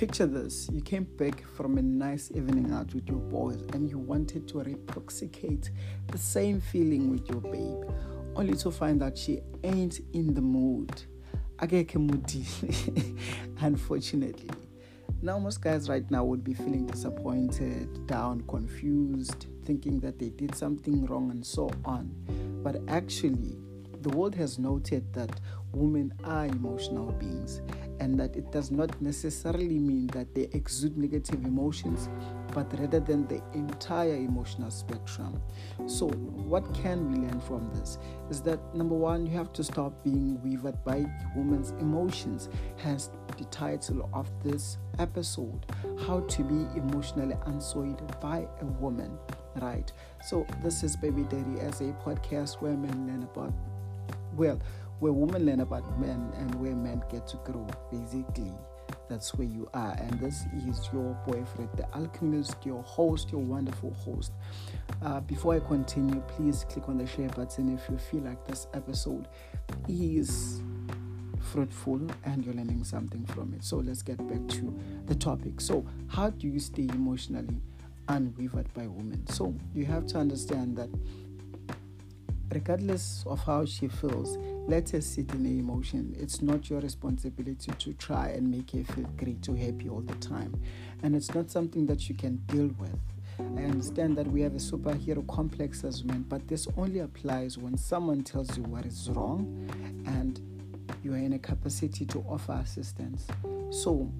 Picture this you came back from a nice evening out with your boys and you wanted to reciprocate the same feeling with your babe, only to find that she ain't in the mood. Unfortunately. Now, most guys right now would be feeling disappointed, down, confused, thinking that they did something wrong, and so on. But actually, the world has noted that women are emotional beings and that it does not necessarily mean that they exude negative emotions, but rather than the entire emotional spectrum. So, what can we learn from this? Is that number one, you have to stop being weavered by women's emotions, hence the title of this episode How to Be Emotionally Unswayed by a Woman. Right, so this is Baby Daddy as a podcast where men learn about, well, where women learn about men and where men get to grow. Basically, that's where you are. And this is your boyfriend, the alchemist, your host, your wonderful host. Uh, before I continue, please click on the share button if you feel like this episode is fruitful and you're learning something from it. So let's get back to the topic. So, how do you stay emotionally unwavered by women? So, you have to understand that regardless of how she feels, let her sit in her emotion. It's not your responsibility to try and make her feel great or happy all the time. And it's not something that you can deal with. I understand that we have a superhero complex as men, but this only applies when someone tells you what is wrong and you are in a capacity to offer assistance. So,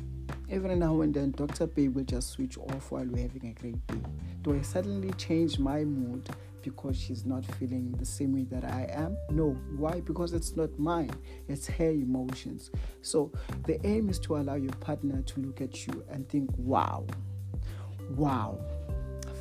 every now and then, Dr. Bay will just switch off while we're having a great day. Do I suddenly change my mood because she's not feeling the same way that I am? No. Why? Because it's not mine, it's her emotions. So the aim is to allow your partner to look at you and think, wow, wow,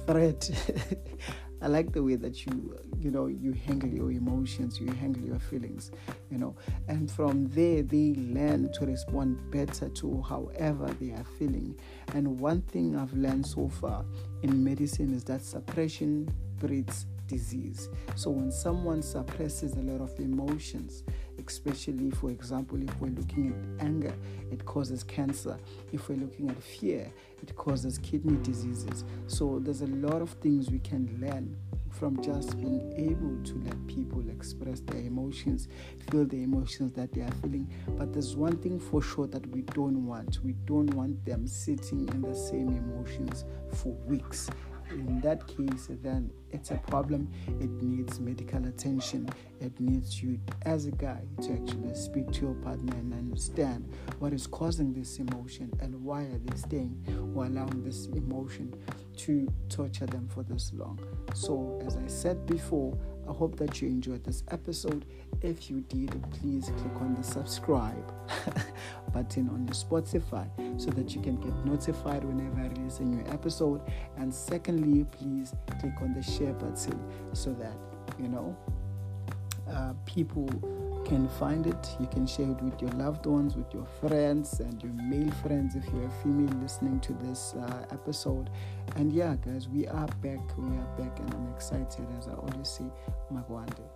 Fred. I like the way that you, you know, you handle your emotions, you handle your feelings, you know, and from there they learn to respond better to however they are feeling. And one thing I've learned so far in medicine is that suppression breeds disease. So when someone suppresses a lot of emotions, especially for example, if we're looking at anger, it causes cancer. If we're looking at fear, it causes kidney diseases. So there's a lot of things we can learn from just being able to let people express their emotions, feel the emotions that they are feeling. But there's one thing for sure that we don't want. We don't want them sitting in the same emotions for weeks in that case, then it's a problem. It needs medical attention. It needs you, as a guy, to actually speak to your partner and understand what is causing this emotion and why are they staying or allowing this emotion to torture them for this long. So, as I said before, I hope that you enjoyed this episode. If you did, please click on the subscribe button on your Spotify so that you can get notified whenever I release a new episode. And secondly, please click on the share button so that you know uh, people can find it. You can share it with your loved ones, with your friends, and your male friends if you're a female listening to this uh, episode. And yeah, guys, we are back. We are back, and I'm excited, as I always say, Magwande.